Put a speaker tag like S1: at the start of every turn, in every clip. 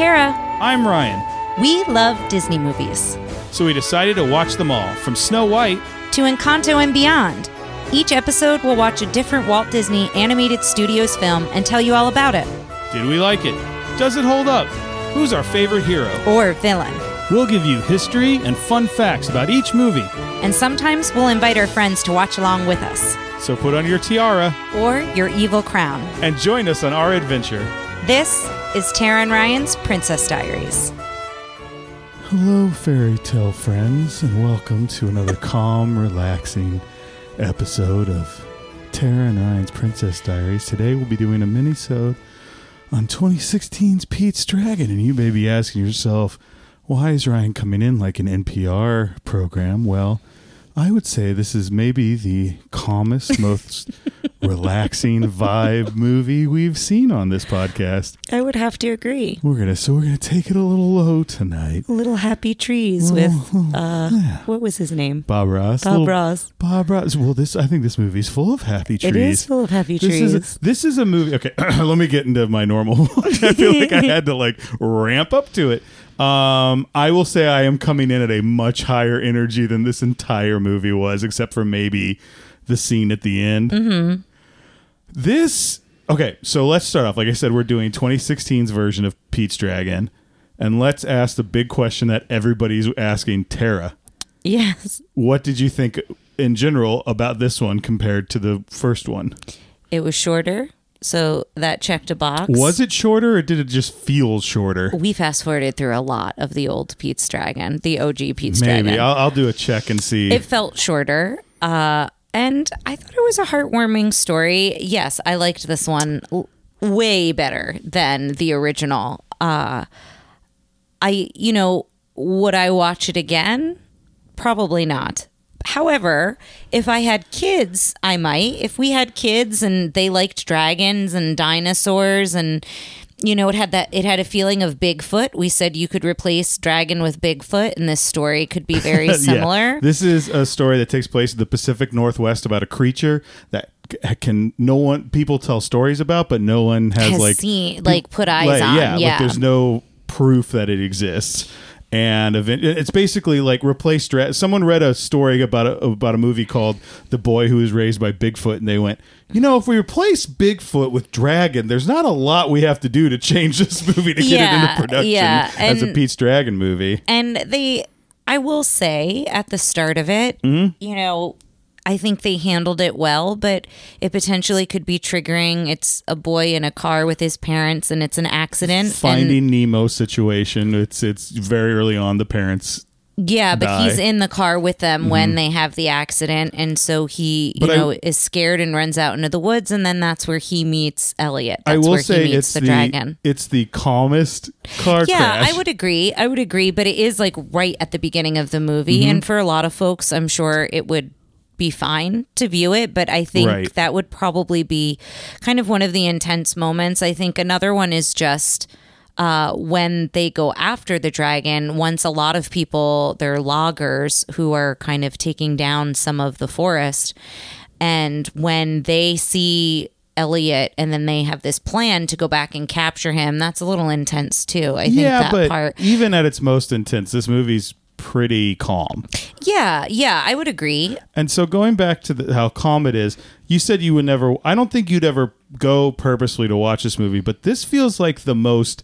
S1: Tara.
S2: I'm Ryan.
S1: We love Disney movies.
S2: So we decided to watch them all, from Snow White
S1: To Encanto and beyond. Each episode we'll watch a different Walt Disney Animated Studios film and tell you all about it.
S2: Did we like it? Does it hold up? Who's our favorite hero?
S1: Or villain.
S2: We'll give you history and fun facts about each movie.
S1: And sometimes we'll invite our friends to watch along with us.
S2: So put on your tiara
S1: Or your evil crown.
S2: and join us on our adventure.
S1: This is Tara and Ryan's Princess Diaries.
S2: Hello, fairy tale friends, and welcome to another calm, relaxing episode of Tara and Ryan's Princess Diaries. Today we'll be doing a mini-sode on 2016's Pete's Dragon, and you may be asking yourself, why is Ryan coming in like an NPR program? Well, I would say this is maybe the calmest, most relaxing vibe movie we've seen on this podcast.
S1: I would have to agree.
S2: We're gonna so we're gonna take it a little low tonight.
S1: Little happy trees with, uh, what was his name?
S2: Bob Ross.
S1: Bob
S2: little-
S1: Ross.
S2: Bob Ross. Well, this I think this movie's full of happy trees.
S1: It is full of happy
S2: This
S1: trees.
S2: is a, this is a movie. Okay, let me get into my normal. I feel like I had to like ramp up to it. Um, I will say I am coming in at a much higher energy than this entire movie was, except for maybe the scene at the end. Mm-hmm. This okay. So let's start off. Like I said, we're doing 2016's version of Pete's Dragon, and let's ask the big question that everybody's asking: Tara,
S1: yes.
S2: what did you think in general about this one compared to the first one?
S1: It was shorter, so that checked a box.
S2: Was it shorter or did it just feel shorter?
S1: We fast forwarded through a lot of the old Pete's Dragon, the OG Pete's
S2: Maybe.
S1: Dragon.
S2: I'll, I'll do a check and see.
S1: it felt shorter. Uh, and I thought it was a heartwarming story. Yes, I liked this one l- way better than the original. Uh, I, you know, would I watch it again? Probably not. However, if I had kids, I might. If we had kids and they liked dragons and dinosaurs and you know, it had that it had a feeling of Bigfoot. We said you could replace dragon with Bigfoot and this story could be very
S2: Yeah.
S1: similar.
S2: This is a story that takes place in the Pacific Northwest about a creature that can no one people tell stories about, but no one has,
S1: Has
S2: like
S1: seen- like, put eyes
S2: like,
S1: on,
S2: Yeah, like
S1: yeah.
S2: there's no proof that it exists. And event- it's basically like replace dra- someone read a story about a, about a movie called The Boy Who Was Raised by Bigfoot, and they went, you know, if we replace Bigfoot with Dragon, there's not a lot we have to do to change this movie to get it into production
S1: yeah,
S2: as a Pete's Dragon movie.
S1: And they, I will say at the start of it,
S2: Mm-hmm.
S1: you know, I think they handled it well, but it potentially could be triggering. It's a boy in a car with his parents and it's an accident. and-
S2: Finding Nemo situation. It's it's very early on. The parents
S1: yeah, but
S2: die.
S1: he's in the car with them when they have the accident. And so he, you
S2: But I-
S1: know, is scared and runs out into the woods. And then that's where he meets Elliot. That's
S2: I will
S1: where
S2: say
S1: he meets
S2: it's
S1: the,
S2: the,
S1: dragon.
S2: it's the calmest car
S1: Yeah,
S2: crash.
S1: I would agree. I would agree, but it is like right at the beginning of the movie,
S2: Mm-hmm.
S1: and for a lot of folks, I'm sure it would be fine to view it, but I think
S2: Right.
S1: that would probably be kind of one of the intense moments. I think another one is just uh, when they go after the dragon, once a lot of people, they're loggers who are kind of taking down some of the forest. And when they see Elliot and then they have this plan to go back and capture him, that's a little intense too. I think
S2: yeah,
S1: that
S2: but
S1: part.
S2: even at its most intense, this movie's pretty calm.
S1: Yeah, yeah, I would agree.
S2: And so going back to the, how calm it is, you said you would never. I don't think you'd ever go purposely to watch this movie, but this feels like the most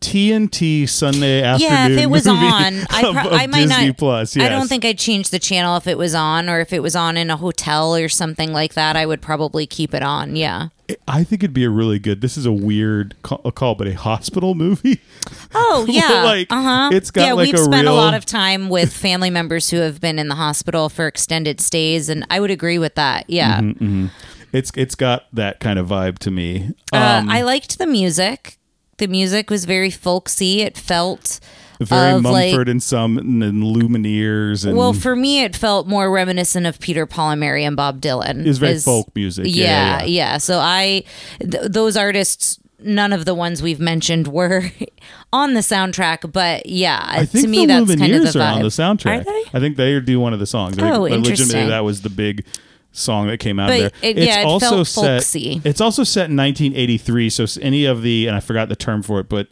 S2: TNT Sunday afternoon.
S1: Yeah, if it was on, I, pro-
S2: of
S1: I might
S2: Disney
S1: not.
S2: Plus.
S1: I don't think I'd change the channel if it was on, or if it was on in a hotel or something like that. I would probably keep it on. Yeah.
S2: I think it'd be a really good. This is a weird call, a call but a hospital movie.
S1: Oh yeah.
S2: Like,
S1: uh huh.
S2: it's got
S1: yeah.
S2: like
S1: we've
S2: a
S1: spent a lot of time with family members who have been in the hospital for extended stays, and I would agree with that. Yeah.
S2: Mm-hmm. It's it's got that kind of vibe to me.
S1: Uh,
S2: Um,
S1: I liked the music. The music was very folksy. It felt
S2: very
S1: of, like-
S2: Mumford and Son and Lumineers and
S1: Well, for me, it felt more reminiscent of Peter Paul and Mary and Bob Dylan.
S2: It's very
S1: Is-
S2: folk music. Yeah,
S1: Yeah,
S2: yeah.
S1: yeah. So I, th- those artists, none of the ones we've mentioned were on the soundtrack, but yeah,
S2: I think
S1: to me
S2: the
S1: that's
S2: Lumineers
S1: kind of the
S2: are on the soundtrack.
S1: Are they?
S2: I think they do one of the songs. I think
S1: Oh,
S2: legitimately
S1: interesting.
S2: that was the big song that came out
S1: But
S2: there.
S1: it- yeah, it
S2: also set.
S1: folksy.
S2: It's also set in 1983. So any of the and I forgot the term for it, but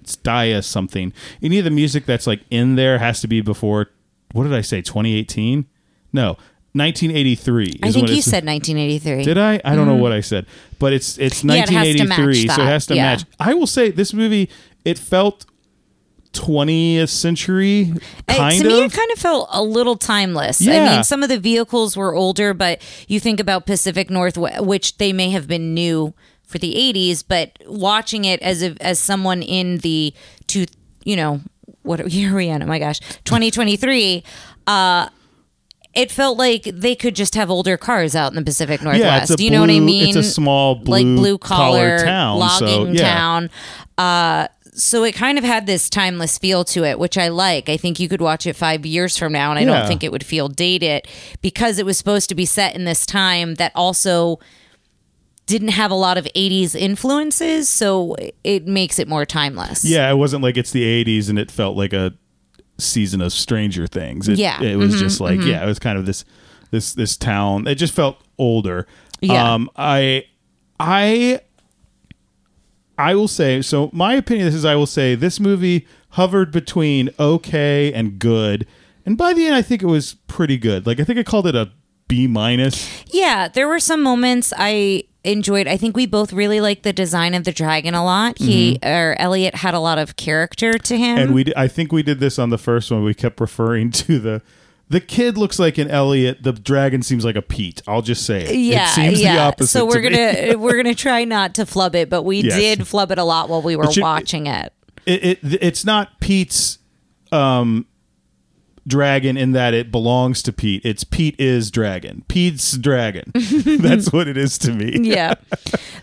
S2: it's Dia something. Any of the music that's like in there has to be before. What did I say? 2018? No, 1983. Is
S1: I think you
S2: it's-
S1: said 1983.
S2: Did I? I don't know what I said, but it's it's
S1: Mm-hmm. Yeah, it
S2: 1983, so it has to match. I will say this movie it felt 20th century
S1: Uh,
S2: kind
S1: to
S2: of.
S1: me, it kind of felt a little timeless. I mean, some of the vehicles were older, but you think about Pacific Northwest, which they may have been new for the 80s, but watching it as a, as someone in the two, you know, what year are we in? Oh my gosh, 2023. Uh, it felt like they could just have older cars out in the Pacific Northwest.
S2: yeah,
S1: Do you know what I mean?
S2: It's a small blue,
S1: like blue collar,
S2: town,
S1: logging
S2: so yeah.
S1: town. Uh, so it kind of had this timeless feel to it, which I like. I think you could watch it five years from now, and I
S2: Yeah.
S1: don't think it would feel dated because it was supposed to be set in this time that also didn't have a lot of 80s influences. So it makes it more timeless.
S2: Yeah, it wasn't like it's the 80s and it felt like a season of Stranger Things. It,
S1: Yeah.
S2: it was just like yeah, it was kind of this this this town. It just felt older.
S1: Yeah.
S2: Um, I I I will say so. My opinion this is I will say this movie hovered between okay and good, and by the end I think it was pretty good. Like I think I called it a B minus.
S1: Yeah, there were some moments I enjoyed. I think we both really liked the design of the dragon a lot. He or Elliot had a lot of character to him.
S2: Mm-hmm. and we I think we did this on the first one. We kept referring to the the kid looks like an Elliot. The dragon seems like a Pete. I'll just say it.
S1: yeah,
S2: it seems
S1: yeah.
S2: the opposite.
S1: so we're
S2: to
S1: gonna we're gonna try not to flub it, but we
S2: Yes.
S1: did flub it a lot while we were
S2: you-
S1: watching it.
S2: it, it it's not Pete's um dragon in that it belongs to Pete. It's Pete is dragon. Pete's dragon. That's what it is to me.
S1: yeah.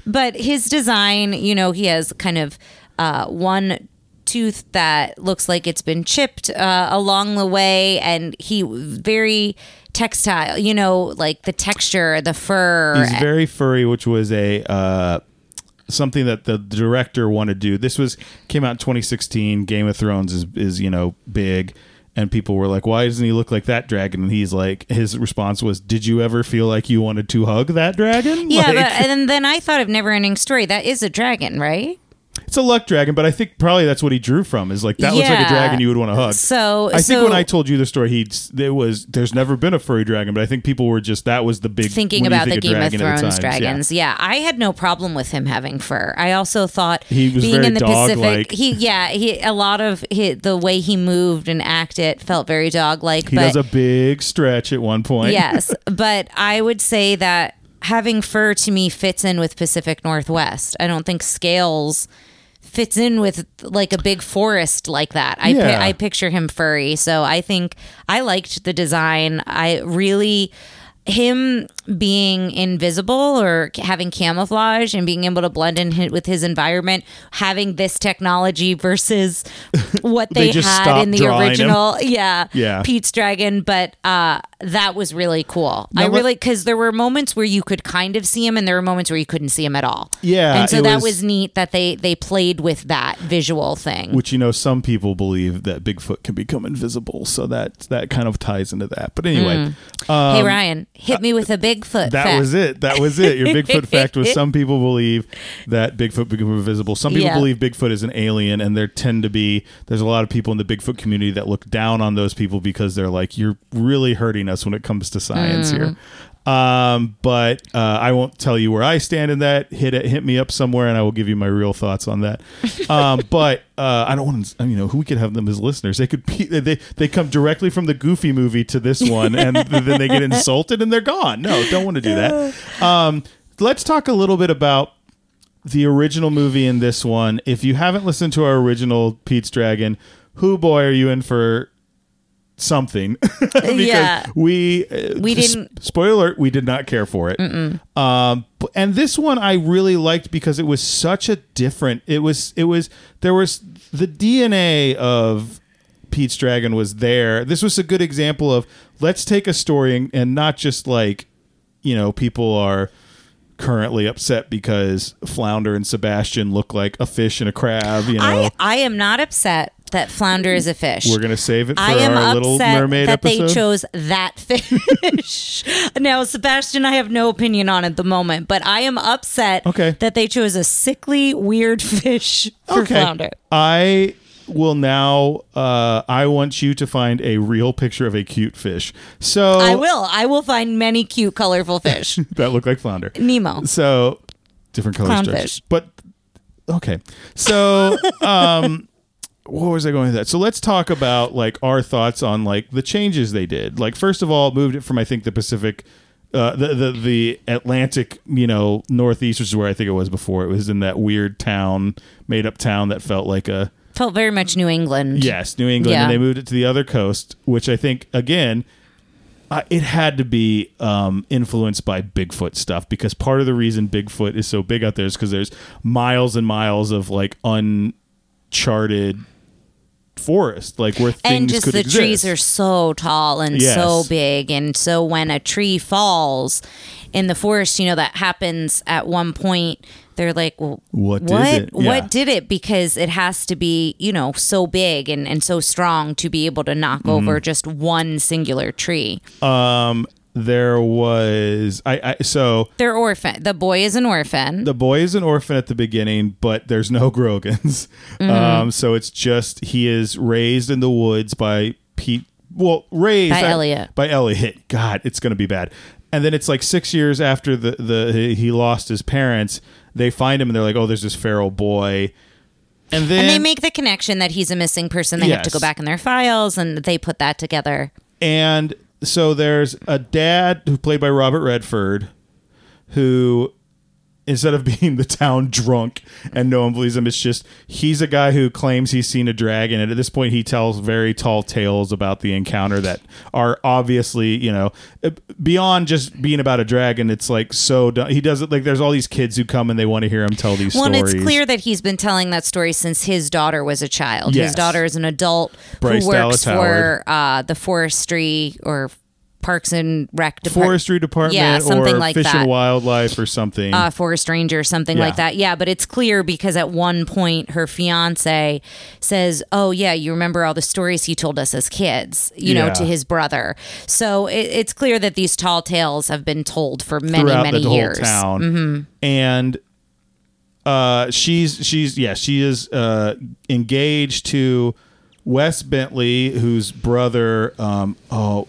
S1: But his design, you know, he has kind of uh, one tooth that looks like it's been chipped uh, along the way, and he very textile. You know, like the texture, the fur.
S2: He's very furry, which was a uh, something that the director wanted to do. This was came out in 2016. Game of Thrones is is you know big, and people were like, "Why doesn't he look like that dragon?" And he's like, his response was, "Did you ever feel like you wanted to hug that dragon?"
S1: yeah,
S2: Like,
S1: but, and then I thought of Never Ending Story. That is a dragon, right?
S2: It's a luck dragon, but I think probably that's what he drew from. Is like that looks like a
S1: Yeah.
S2: dragon you would want to hug.
S1: So
S2: I think
S1: so
S2: when I told you the story, he there was there's never been a furry dragon, but I think people were just that was the big
S1: thinking
S2: when you
S1: about the Game of
S2: dragon at
S1: Thrones
S2: times, yeah.
S1: dragons. Yeah. I had no problem with him having fur. I also thought
S2: He was
S1: being
S2: very
S1: in the
S2: dog-like.
S1: Pacific, he yeah, he a lot of he, the way he moved and acted felt very dog like.
S2: He does a big stretch at one point.
S1: yes, but I would say that having fur to me fits in with Pacific Northwest. I don't think scales fits in with like a big forest like that. I pi- I picture him furry, so I think I liked the design. I really him being invisible or having camouflage and being able to blend in with his environment having this technology versus what
S2: They
S1: they, had in the
S2: drawing him.
S1: original. Yeah.
S2: Yeah.
S1: pete's dragon but uh that was really cool. I
S2: Now let-
S1: really because there were moments where you could kind of see him and there were moments where you couldn't see him at all.
S2: Yeah,
S1: and so that
S2: was-
S1: was neat that they they played with that visual thing.
S2: Which you know, some people believe that Bigfoot can become invisible, so that that kind of ties into that. But anyway, um,
S1: hey ryan hit me with a bigfoot
S2: that
S1: fact.
S2: was it. That was it. Your Bigfoot fact was some people believe that Bigfoot became invisible. Some people
S1: Yeah.
S2: believe Bigfoot is an alien, and there tend to be there's a lot of people in the Bigfoot community that look down on those people because they're like, you're really hurting us when it comes to science
S1: Mm.
S2: here. Um, but uh, I won't tell you where I stand in that. Hit it, hit me up somewhere, and I will give you my real thoughts on that. Um, but uh, I don't want to. You know, who we could have them as listeners? They could be. They they come directly from the Goofy movie to this one, and then they get insulted and they're gone. No, don't want to do that. Um, let's talk a little bit about the original movie in this one. If you haven't listened to our original Pete's Dragon, who boy are you in for something? because
S1: Yeah.
S2: we uh,
S1: We didn't-
S2: spoiler we did not care for it. Um, and this one I really liked because it was such a different. It was it was there was the DNA of Pete's Dragon was there. This was a good example of let's take a story and, and not just like you know people are currently upset because Flounder and Sebastian look like a fish and a crab. You know,
S1: I, I am not upset that flounder is a fish.
S2: We're gonna save it for
S1: I am
S2: our Little
S1: upset
S2: Mermaid
S1: that
S2: episode.
S1: they chose that fish. now, Sebastian, I have no opinion on at the moment, but I am upset
S2: Okay.
S1: that they chose a sickly, weird fish for flounder.
S2: I will now. Uh, I want you to find a real picture of a cute fish. So
S1: I will. I will find many cute, colorful fish.
S2: that look like flounder.
S1: Nemo.
S2: So different colors,
S1: Clownfish.
S2: but okay. So um, what was I going with that? So let's talk about like our thoughts on like the changes they did. Like first of all, moved it from I think the Pacific. Uh, the, the the Atlantic, you know, northeast, which is where I think it was before. It was in that weird town, made up town that felt like a
S1: Felt very much New England.
S2: Yes, New England,
S1: Yeah.
S2: and they moved it to the other coast, which I think again, uh, it had to be um, influenced by Bigfoot stuff because part of the reason Bigfoot is so big out there is because there's miles and miles of like uncharted forest, like where things
S1: and just the
S2: exist.
S1: trees are so tall and so big and so when a tree falls in the forest you know that happens at one point they're like well
S2: What did
S1: what
S2: it? Yeah.
S1: what did it because it has to be you know so big and, and so strong to be able to knock
S2: Mm-hmm.
S1: over just one singular tree
S2: um, there was I, I so
S1: they're orphan the boy is an orphan
S2: the boy is an orphan at the beginning, but there's no Grogans.
S1: Mm-hmm.
S2: Um, so it's just he is raised in the woods by Pete. Well, raised
S1: By Elliot.
S2: By Elliot. God, it's gonna be bad. And then it's like six years after the the he lost his parents. They find him and they're like, oh, there's this feral boy. And then
S1: and they make the connection that he's a missing person they have to go back in their files and they put that together
S2: And so there's a dad who played by Robert Redford, who instead of being the town drunk and no one believes him, it's just he's a guy who claims he's seen a dragon, and at this point he tells very tall tales about the encounter that are obviously you know beyond just being about a dragon. It's like so done. he does it like there's all these kids who come and they want to hear him tell these
S1: stories. Well,
S2: stories.
S1: it's clear that he's been telling that story since his daughter was a child.
S2: Yes.
S1: His daughter is an adult
S2: Bryce
S1: who works for uh, the forestry or Parks and Rec department.
S2: Forestry department
S1: Yeah, something
S2: or
S1: like
S2: fish
S1: that.
S2: and wildlife or something.
S1: uh, forest ranger, something
S2: Yeah.
S1: like that. Yeah, but it's clear because at one point her fiance says, "Oh yeah, you remember all the stories he told us as kids, you know, to his brother." So it, it's clear that these tall tales have been told for many,
S2: throughout
S1: many
S2: the
S1: years.
S2: whole town. And uh, she's she's yeah she is uh, engaged to Wes Bentley, whose brother um, oh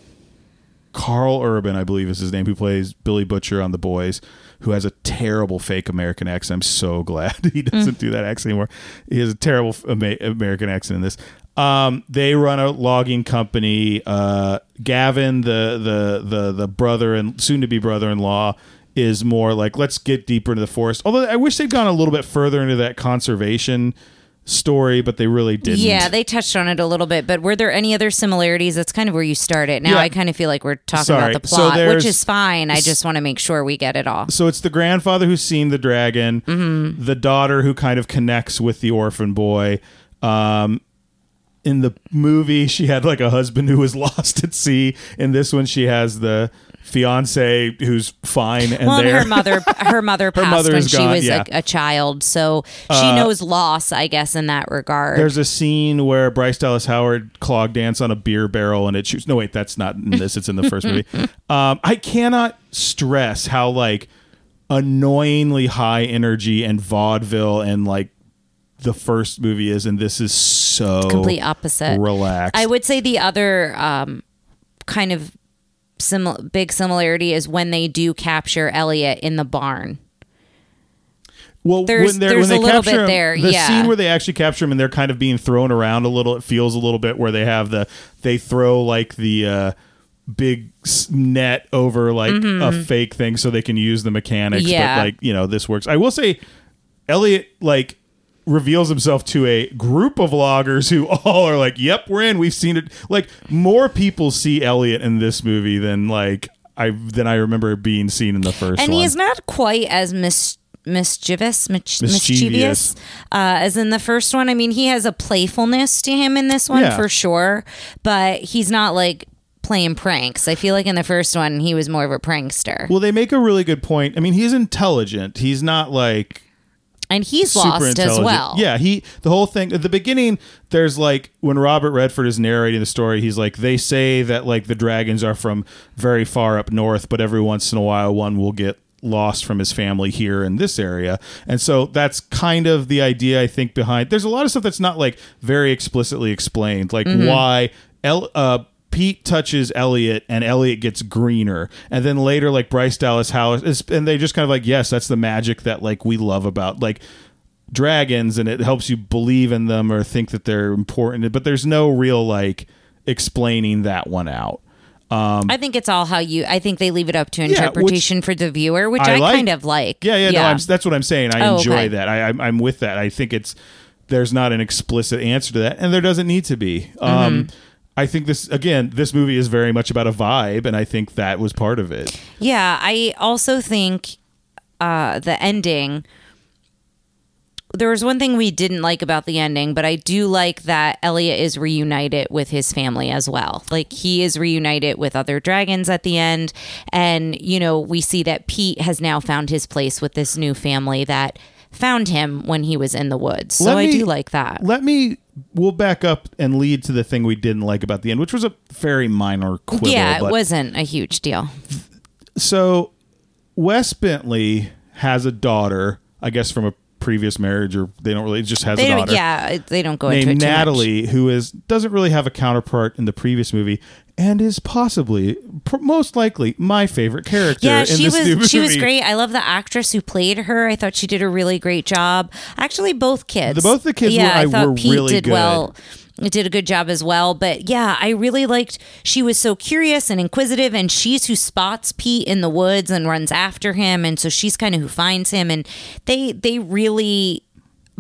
S2: Karl Urban I believe is his name, who plays Billy Butcher on The Boys. Who has a terrible fake American accent? I'm so glad he doesn't do that accent anymore. He has a terrible American accent in this. Um, they run a logging company. Uh, Gavin, the the the the brother and soon to be brother in law, is more like let's get deeper into the forest. Although I wish they'd gone a little bit further into that conservation story, but they really didn't.
S1: Yeah, they touched on it a little bit, but were there any other similarities? That's kind of where you started. Now
S2: Yeah.
S1: I kind of feel like we're talking
S2: Sorry.
S1: about the
S2: So
S1: plot, which is fine. I just want to make sure we get it all.
S2: so it's the grandfather who's seen the dragon,
S1: Mm-hmm.
S2: the daughter who kind of connects with the orphan boy. Um, in the movie, she had like a husband who was lost at sea. In this one, she has the fiance who's fine and
S1: Well, and her mother, her mother passed
S2: mother
S1: when she
S2: gone,
S1: was
S2: yeah. Uh,
S1: a, a child, so she knows loss, I guess, in that regard.
S2: There's a scene where Bryce Dallas Howard clog dance on a beer barrel and it shoots. No, wait, that's not in this. It's in the first movie. Um, I cannot stress how like annoyingly high energy and vaudeville and like the first movie is, and this is so
S1: complete opposite.
S2: relaxed.
S1: I would say the other um, kind of simil- big similarity is when they do capture Elliot in the barn.
S2: Well,
S1: There's-
S2: when,
S1: there's
S2: when
S1: a
S2: they
S1: little
S2: capture
S1: bit
S2: him,
S1: there,
S2: the
S1: yeah.
S2: scene where they actually capture him and they're kind of being thrown around a little, it feels a little bit where they have the they throw like the uh, big net over like a fake thing so they can use the mechanics.
S1: Mm-hmm. Yeah.
S2: But like you know, this works. I will say, Elliot like reveals himself to a group of loggers who all are like, "Yep, we're in. We've seen it." Like more people see Elliot in this movie than like I than I remember being seen in the first
S1: and
S2: one.
S1: he is not quite as mis- mischievous, mich-
S2: Mischievous.
S1: mischievous uh, as in the first one. I mean, he has a playfulness to him in this one
S2: Yeah.
S1: for sure, but he's not like playing pranks. I feel like in the first one he was more of a prankster.
S2: Well, they make a really good point. I mean, he's intelligent. He's not like
S1: and he's
S2: super
S1: lost as well.
S2: Yeah, he the whole thing at the beginning. There's like when Robert Redford is narrating the story, he's like, they say that like the dragons are from very far up north, but every once in a while one will get lost from his family here in this area, and so that's kind of the idea I think behind. There's a lot of stuff that's not like very explicitly explained, like
S1: Mm-hmm.
S2: why El. Uh, Pete touches Elliot and Elliot gets greener. And then later, like Bryce Dallas Howard, is, and they just kind of like, yes, that's the magic that like we love about like dragons and it helps you believe in them or think that they're important. But there's no real like explaining that one out.
S1: Um, I think it's all how you. I think they leave it up to
S2: which
S1: interpretation for the viewer, which
S2: I
S1: I,
S2: like.
S1: kind of like.
S2: Yeah, yeah, no, I'm, that's what I'm saying. I
S1: Oh,
S2: enjoy
S1: okay.
S2: that. I, I'm, with that. I think it's there's not an explicit answer to that, and there doesn't need to be.
S1: Mm-hmm.
S2: I think this again. This movie is very much about a vibe, and I think that was part of it.
S1: Yeah, I also think uh, the ending. There was one thing we didn't like about the ending, but I do like that Elliot is reunited with his family as well. Like he is reunited with other dragons at the end, and you know we see that Pete has now found his place with this new family that found him when he was in the woods. So
S2: Let
S1: I
S2: me-
S1: do like that.
S2: Let me. We'll back up and lead to the thing we didn't like about the end, which was a very minor quibble.
S1: yeah,
S2: but
S1: it wasn't a huge deal.
S2: so Wes Bentley has a daughter, I guess from a previous marriage, or they don't really it just has
S1: They
S2: a daughter
S1: yeah, they don't go into
S2: named
S1: it too much.
S2: Natalie, who is doesn't really have a counterpart in the previous movie, and is possibly, pr- most likely, my favorite character.
S1: Yeah,
S2: in
S1: she
S2: this new
S1: was she was great. I love the actress who played her. I thought she did a really great job. Actually, both kids.
S2: The- both the kids
S1: yeah,
S2: were- I-
S1: I thought
S2: were
S1: Pete
S2: really
S1: did
S2: good.
S1: well. It did a good job as well. But yeah, I really liked she was so curious and inquisitive and she's who spots Pete in the woods and runs after him and so she's kind of who finds him and they they really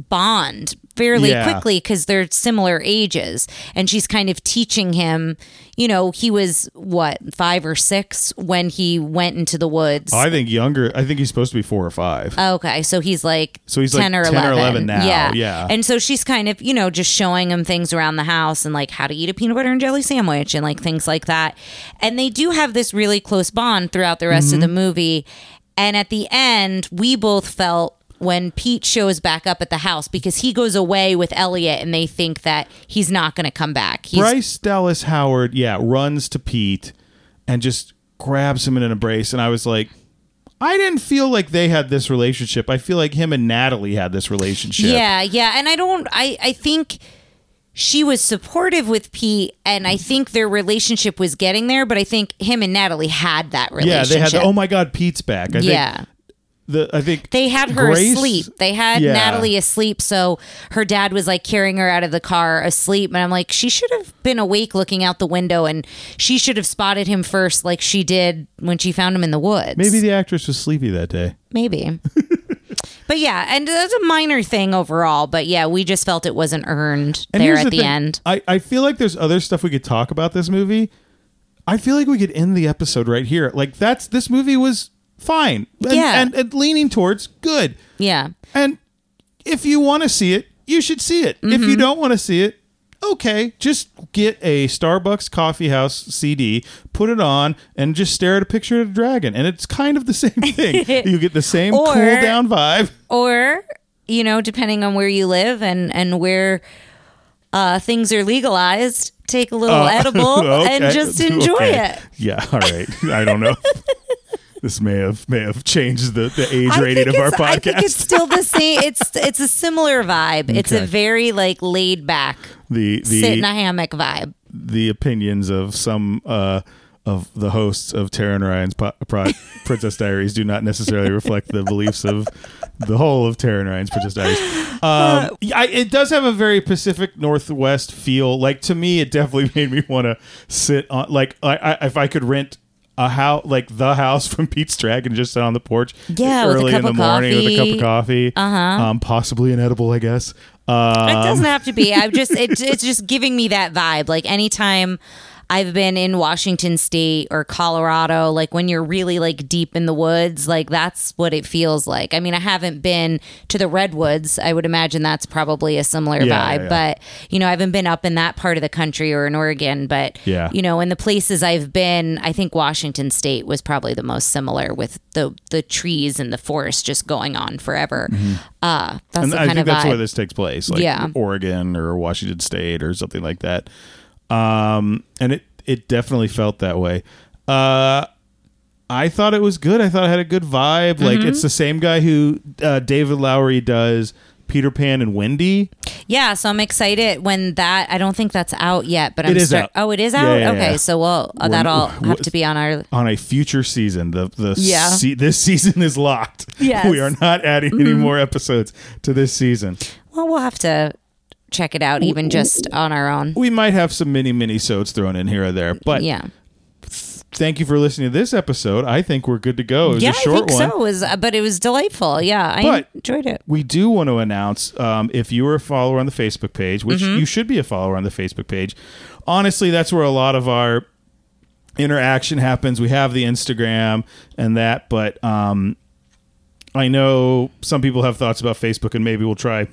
S1: bond fairly
S2: Yeah.
S1: quickly because they're similar ages and she's kind of teaching him you know he was what five or six when he went into the woods
S2: Oh, I think younger. I think he's supposed to be four or five.
S1: Okay, so he's like
S2: So he's like
S1: 10 or
S2: 10 or
S1: 11.
S2: 11 now,
S1: Yeah.
S2: yeah.
S1: And so she's kind of, you know, just showing him things around the house and like how to eat a peanut butter and jelly sandwich and like things like that. And they do have this really close bond throughout the rest of the
S2: Mm-hmm.
S1: movie. And at the end, we both felt when Pete shows back up at the house because he goes away with Elliot and they think that he's not going to come back. He's
S2: Bryce Dallas Howard, yeah, runs to Pete and just grabs him in an embrace, and I was like. I didn't feel like they had this relationship. I feel like him and Natalie had this relationship.
S1: Yeah, yeah, and I don't. I I think she was supportive with Pete, and I think their relationship was getting there. But I think him and Natalie had that relationship.
S2: Yeah, they had the, oh my god, Pete's back. I
S1: yeah.
S2: think the I think
S1: They had her
S2: Grace-
S1: asleep. They had
S2: Yeah.
S1: Natalie asleep, so her dad was like carrying her out of the car asleep. And I'm like, she should have been awake looking out the window, and she should have spotted him first, like she did when she found him in the woods.
S2: Maybe the actress was sleepy that day.
S1: Maybe. but yeah, and that's a minor thing overall. But yeah, we just felt it wasn't earned
S2: And
S1: there at the,
S2: thing.
S1: end.
S2: I, I feel like there's other stuff we could talk about this movie. I feel like we could end the episode right here. Like that's this movie was fine. And,
S1: Yeah.
S2: and, and leaning towards good.
S1: Yeah.
S2: And if you want to see it, you should see it. If
S1: Mm-hmm.
S2: you don't want to see it, okay, just get a Starbucks coffee house CD, put it on, and just stare at a picture of a dragon. And it's kind of the same thing. you get the same
S1: Or-
S2: cool down vibe.
S1: Or, you know, depending on where you live and and where uh, things are legalized, take a little edible and just enjoy
S2: Okay.
S1: it.
S2: Yeah, all right. I don't know. This may have may have changed the, the age
S1: I
S2: rating of our
S1: podcast. I think it's still the same. It's it's a similar vibe. It's a very like laid back,
S2: The
S1: sit in a hammock vibe.
S2: the opinions of some uh of the hosts of Tara and Ryan's po- pro- Princess Diaries do not necessarily reflect the beliefs of the whole of Tara and Ryan's Princess Diaries. Um, I, it does have a very Pacific Northwest feel. Like to me, it definitely made me want to sit on. Like I, I, if I could rent a house, like the house from Pete's Dragon, just sit on the porch,
S1: Yeah,
S2: early in the morning with a cup of
S1: coffee.
S2: coffee, uh-huh. um, possibly an edible, I guess. Um,
S1: it doesn't have to be. I'm just it, it's just giving me that vibe. Like anytime I've been in Washington State or Colorado, like when you're really like deep in the woods, like that's what it feels like. I mean, I haven't been to the redwoods. I would imagine that's probably a similar
S2: Yeah,
S1: vibe,
S2: yeah,
S1: but you know, I haven't been up in that part of the country or in Oregon, but
S2: Yeah.
S1: you know, in the places I've been, I think Washington State was probably the most similar with the the trees and the forest just going on forever. Uh, that's
S2: Mm-hmm. and
S1: the
S2: I
S1: kind
S2: think
S1: of
S2: that's
S1: vibe.
S2: where this takes place, like
S1: Yeah.
S2: Oregon or Washington State or something like that. Um, and it it definitely felt that way. Uh, I thought it was good. I thought it had a good vibe. Like
S1: Mm-hmm.
S2: it's the same guy who uh, David Lowery does Peter Pan and Wendy.
S1: Yeah, so I'm excited when that. I don't think that's out yet, but I'm
S2: It is
S1: start-
S2: out.
S1: Oh, it is out.
S2: yeah,
S1: okay,
S2: yeah.
S1: so well, uh,
S2: We're-
S1: that'll have to be on our.
S2: on a future season. The the
S1: Yeah.
S2: se- this season is locked.
S1: Yes. Mm-hmm.
S2: we are not adding any more episodes to this season.
S1: Well, we'll have to check it out, even just on our own.
S2: We might have some mini mini sodes thrown in here or there, but
S1: Yeah,
S2: thank you for listening to this episode. I think we're good to go. It was
S1: yeah,
S2: a short
S1: I think
S2: one.
S1: so. It was, uh, but it was delightful. Yeah, I
S2: But-
S1: enjoyed it.
S2: We do want to announce um, if you are a follower on the Facebook page, which
S1: Mm-hmm.
S2: you should be a follower on the Facebook page. Honestly, that's where a lot of our interaction happens. We have the Instagram and that, but um, I know some people have thoughts about Facebook, and maybe we'll try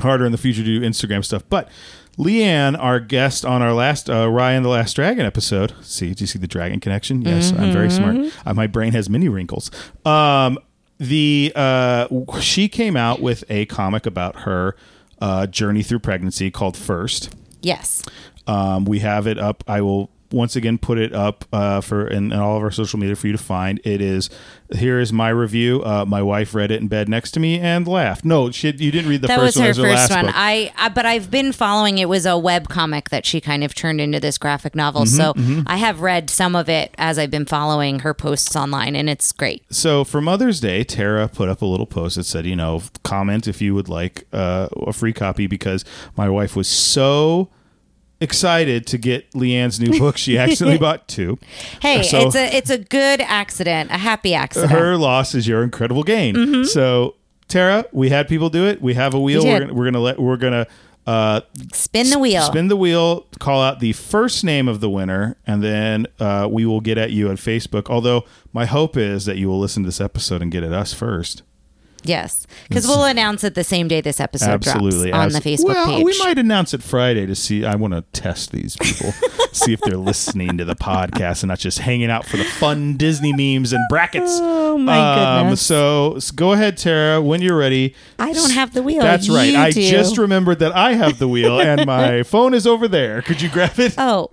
S2: harder in the future to do Instagram stuff. But Leanne, our guest on our last uh, Raya and the Last Dragon episode, see, do you see the dragon connection? Yes, I'm very smart. Uh, my brain has many wrinkles. Um, the uh, she came out with a comic about her uh, journey through pregnancy called First.
S1: Yes.
S2: Um, we have it up. I will once again put it up uh, for in, in all of our social media for you to find. It is here is my review. Uh, my wife read it in bed next to me and laughed. No, she you didn't read the
S1: that
S2: first
S1: was
S2: one.
S1: her
S2: it was
S1: first one.
S2: book.
S1: I, I but I've been following. It was a web comic that she kind of turned into this graphic novel.
S2: Mm-hmm,
S1: so I have read some of it as I've been following her posts online, and it's great.
S2: so for Mother's Day, Tara put up a little post that said, you know, comment if you would like uh, a free copy because my wife was so excited to get Leanne's new book. She accidentally bought two.
S1: Hey,
S2: So-
S1: it's a it's a good accident, a happy accident.
S2: her loss is your incredible gain. So Tara, we had people do it. We have a wheel.
S1: We
S2: We're gonna, we're gonna let we're gonna uh,
S1: Spin the wheel.
S2: spin the wheel, call out the first name of the winner, and then uh, we will get at you on Facebook. Although my hope is that you will listen to this episode and get at us first.
S1: Yes, because we'll announce it the same day this episode
S2: Absolutely,
S1: drops on the Facebook
S2: well,
S1: page.
S2: we might announce it Friday to see. I want to test these people, see if they're listening to the podcast and not just hanging out for the fun Disney memes and brackets.
S1: Oh, my um, goodness.
S2: So, s go ahead, Tara, when you're ready.
S1: I don't have the wheel.
S2: That's right.
S1: You
S2: I
S1: do.
S2: just remembered that I have the wheel and my phone is over there. Could you grab it?
S1: Oh,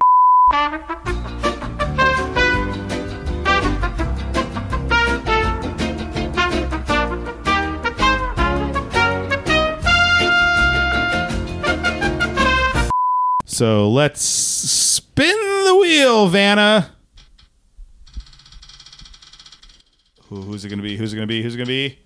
S2: So let's spin the wheel, Vanna. Who, who's it going to be? Who's it going to be? Who's it going to be?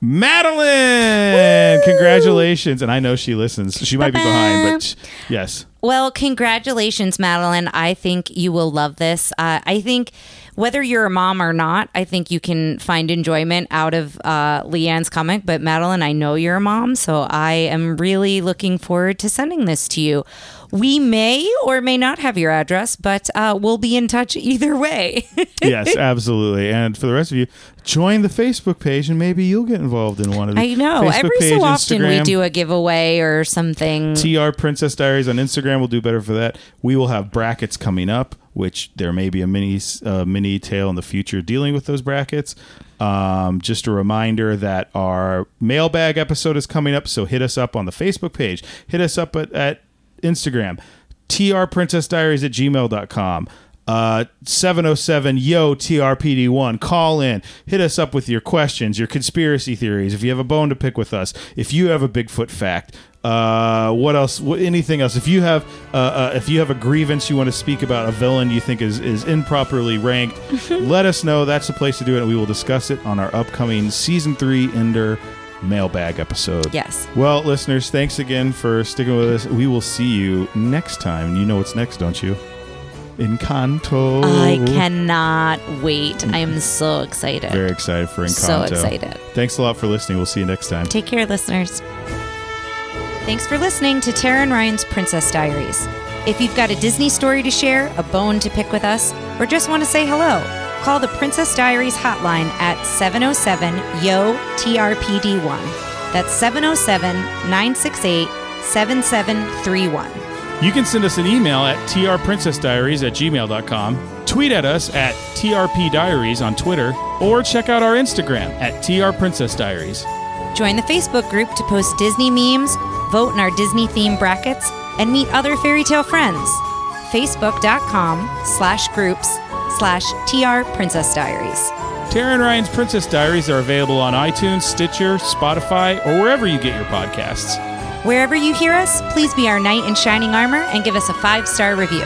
S2: Madeline! Congratulations. And I know she listens. She might be behind, but sh- yes.
S1: Well, congratulations, Madeline. I think you will love this. Uh, I think whether you're a mom or not, I think you can find enjoyment out of uh, Leanne's comic. But Madeline, I know you're a mom, so I am really looking forward to sending this to you. We may or may not have your address, but uh, we'll be in touch either way.
S2: yes, absolutely. And for the rest of you, join the Facebook page and maybe you'll get involved in one of the
S1: I know.
S2: Facebook
S1: Every
S2: page,
S1: so often we do a giveaway or something.
S2: TR Princess Diaries on Instagram will do better for that. We will have brackets coming up, which there may be a mini uh, mini tale in the future dealing with those brackets. Um, just a reminder that our mailbag episode is coming up, so hit us up on the Facebook page. Hit us up at, at Instagram, trprincessdiaries at gmail.com. Uh, 707 yo TRPD1 call in. Hit us up with your questions your conspiracy theories. If you have a bone to pick with us if you have a Bigfoot fact uh, what else what, anything else? If you have uh, uh, if you have a grievance you want to speak about a villain you think is, is improperly ranked let us know. That's the place to do it and we will discuss it on our upcoming season 3 ender mailbag episode.
S1: Yes.
S2: well listeners thanks again for sticking with us. We will see you next time. You know what's next don't you Encanto.
S1: I cannot wait. I am so excited.
S2: Very excited for Encanto.
S1: So excited.
S2: Thanks a lot for listening. We'll see you next time.
S1: Take care, listeners. Thanks for listening to Tara and Ryan's Princess Diaries. If you've got a Disney story to share, a bone to pick with us, or just want to say hello, call the Princess Diaries hotline at 707 YO TRPD1. That's 707 968 7731.
S2: You can send us an email at trprincessdiaries at gmail.com, tweet at us at trpdiaries on Twitter, or check out our Instagram at trprincessdiaries.
S1: Join the Facebook group to post Disney memes, vote in our Disney theme brackets, and meet other fairy tale friends. Facebook.com slash groups slash TR Princess Diaries.
S2: Tara and Ryan's Princess Diaries are available on iTunes, Stitcher, Spotify, or wherever you get your podcasts.
S1: Wherever you hear us, please be our knight in shining armor and give us a five star review.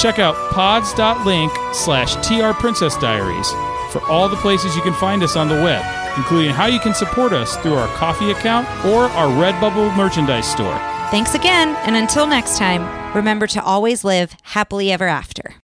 S2: Check out pods.link slash trprincessdiaries for all the places you can find us on the web, including how you can support us through our Ko-fi account or our Redbubble merchandise store.
S1: Thanks again, and until next time, remember to always live happily ever after.